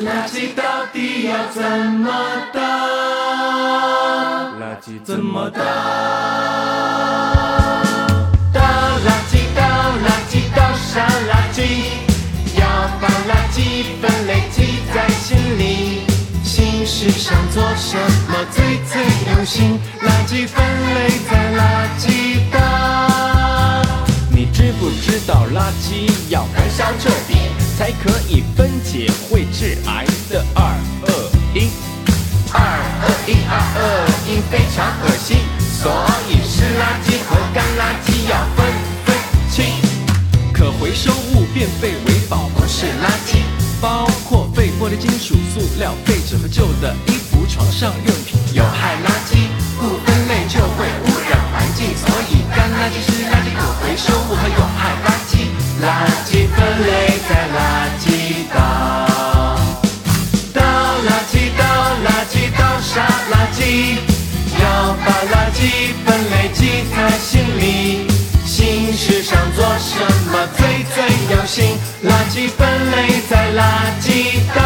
垃圾到底要怎么倒？垃圾怎么倒？倒垃圾，倒垃圾，倒上垃圾，要把垃圾分类记在心里。新时尚做什么最最流行？垃圾分类在垃圾道。你知不知道垃圾要焚烧彻底，才可以分解会致癌的二恶英？二恶英，二恶英非常恶心，所以湿垃圾和干垃圾要分分清。可回收物变废为宝，不是垃圾，包括废玻璃、金属、塑料、废纸和旧的衣服、床上用品。有害垃圾不分类就会污染环境，所以干垃圾、湿垃圾、可回收物和有要把垃圾分类记在心里。新时尚做什么最最要心？垃圾分类在垃圾袋，